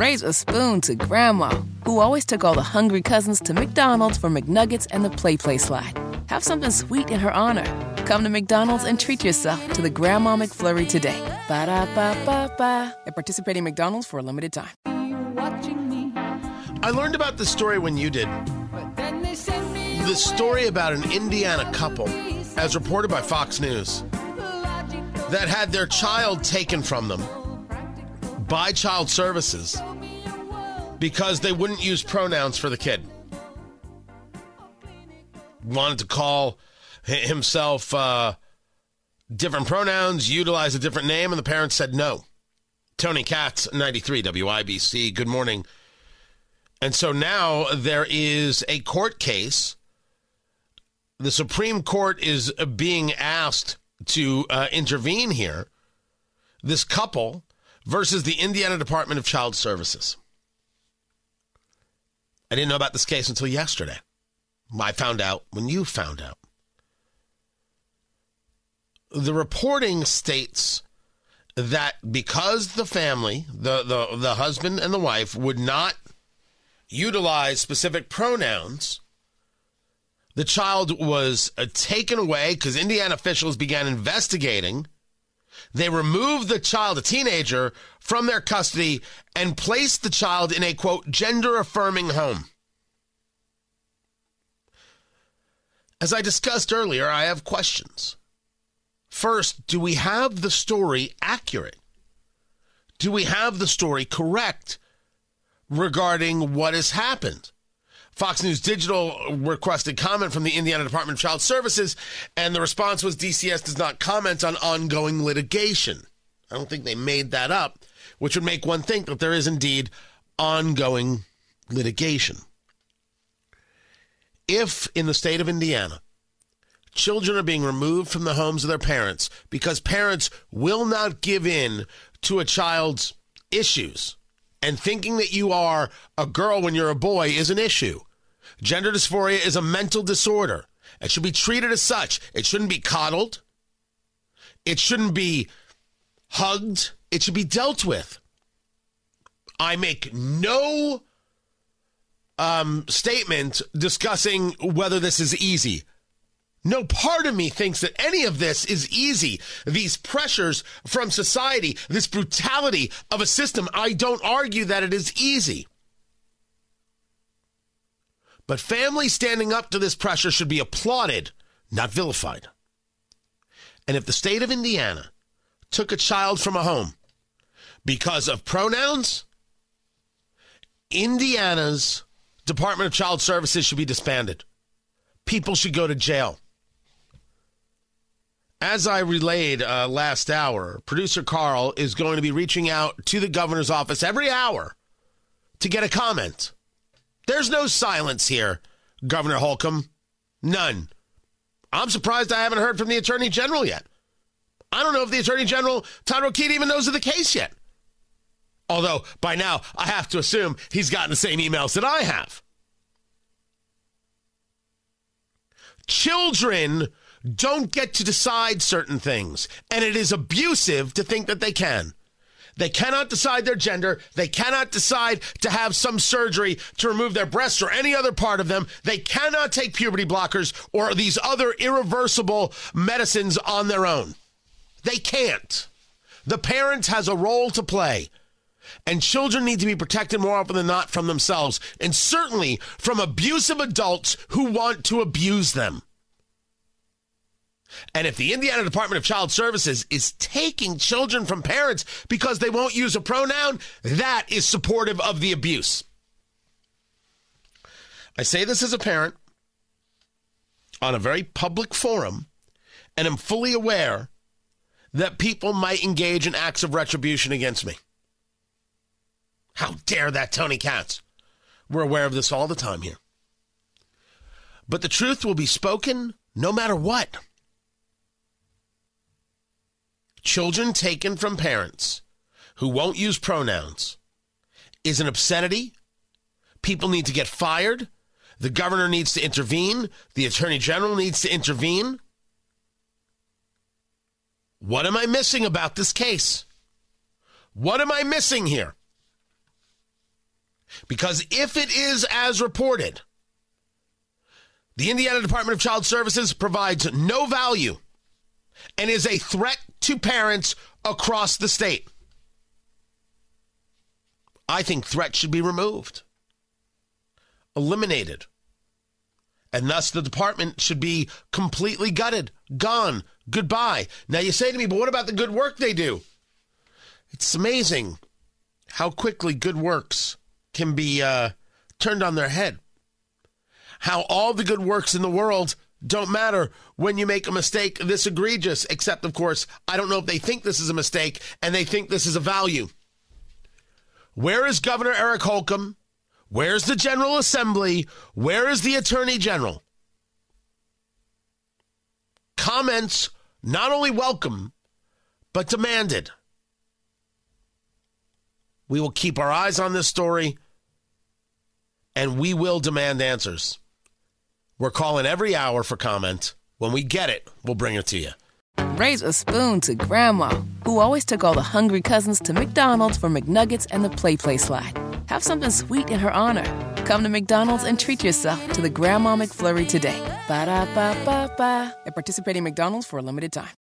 raise a spoon to Grandma, who always took all the hungry cousins to McDonald's for McNuggets and the PlayPlace slide. Have something sweet in her honor. Come to McDonald's and treat yourself to the Grandma McFlurry today. Ba da ba ba ba. At participating McDonald's for a limited time. I learned about this story when you did. The story about an Indiana couple, as reported by Fox News, that had their child taken from them by child services because they wouldn't use pronouns for the kid. Wanted to call himself uh, different pronouns, utilize a different name, and the parents said no. Tony Katz, 93 WIBC. Good morning. And so now there is a court case. The Supreme Court is being asked to uh, intervene here. This couple versus the Indiana Department of Child Services. I didn't know about this case until yesterday. I found out when you found out. The reporting states that because the family, the, the, the husband and the wife, would not utilize specific pronouns, the child was uh, taken away because Indiana officials began investigating. They removed the child, a teenager, from their custody and placed the child in a quote, gender affirming home. As I discussed earlier, I have questions. First, do we have the story accurate? Do we have the story correct regarding what has happened? Fox News Digital requested comment from the Indiana Department of Child Services, and the response was DCS does not comment on ongoing litigation. I don't think they made that up, which would make one think that there is indeed ongoing litigation. If in the state of Indiana, children are being removed from the homes of their parents because parents will not give in to a child's issues, and thinking that you are a girl when you're a boy is an issue. Gender dysphoria is a mental disorder. It should be treated as such. It shouldn't be coddled. It shouldn't be hugged. It should be dealt with. I make no um, statement discussing whether this is easy. No part of me thinks that any of this is easy. These pressures from society, this brutality of a system, I don't argue that it is easy. But families standing up to this pressure should be applauded, not vilified. And if the state of Indiana took a child from a home because of pronouns, Indiana's Department of Child Services should be disbanded. People should go to jail. As I relayed uh, last hour, producer Carl is going to be reaching out to the governor's office every hour to get a comment. There's no silence here, Governor Holcomb. None. I'm surprised I haven't heard from the Attorney General yet. I don't know if the Attorney General, Todd Rokita, even knows of the case yet. Although, by now, I have to assume he's gotten the same emails that I have. Children don't get to decide certain things, and it is abusive to think that they can. They cannot decide their gender. They cannot decide to have some surgery to remove their breasts or any other part of them. They cannot take puberty blockers or these other irreversible medicines on their own. They can't. The parent has a role to play. And children need to be protected more often than not from themselves, and certainly from abusive adults who want to abuse them. And if the Indiana Department of Child Services is taking children from parents because they won't use a pronoun, that is supportive of the abuse. I say this as a parent on a very public forum, and am fully aware that people might engage in acts of retribution against me. How dare that, Tony Katz? We're aware of this all the time here. But the truth will be spoken no matter what. Children taken from parents who won't use pronouns is an obscenity. People need to get fired. The governor needs to intervene. The attorney general needs to intervene. What am I missing about this case? What am I missing here? Because if it is as reported, the Indiana Department of Child Services provides no value and is a threat to parents across the state. I think threats should be removed, eliminated. And thus the department should be completely gutted, gone, goodbye. Now you say to me, but what about the good work they do? It's amazing how quickly good works can be uh, turned on their head. How all the good works in the world don't matter when you make a mistake this egregious, except, of course, I don't know if they think this is a mistake and they think this is a value. Where is Governor Eric Holcomb? Where's the General Assembly? Where is the Attorney General? Comments not only welcome, but demanded. We will keep our eyes on this story and we will demand answers. We're calling every hour for comment. When we get it, we'll bring it to you. Raise a spoon to Grandma, who always took all the hungry cousins to McDonald's for McNuggets and the PlayPlace slide. Have something sweet in her honor. Come to McDonald's and treat yourself to the Grandma McFlurry today. Ba da ba ba ba. At participating McDonald's for a limited time.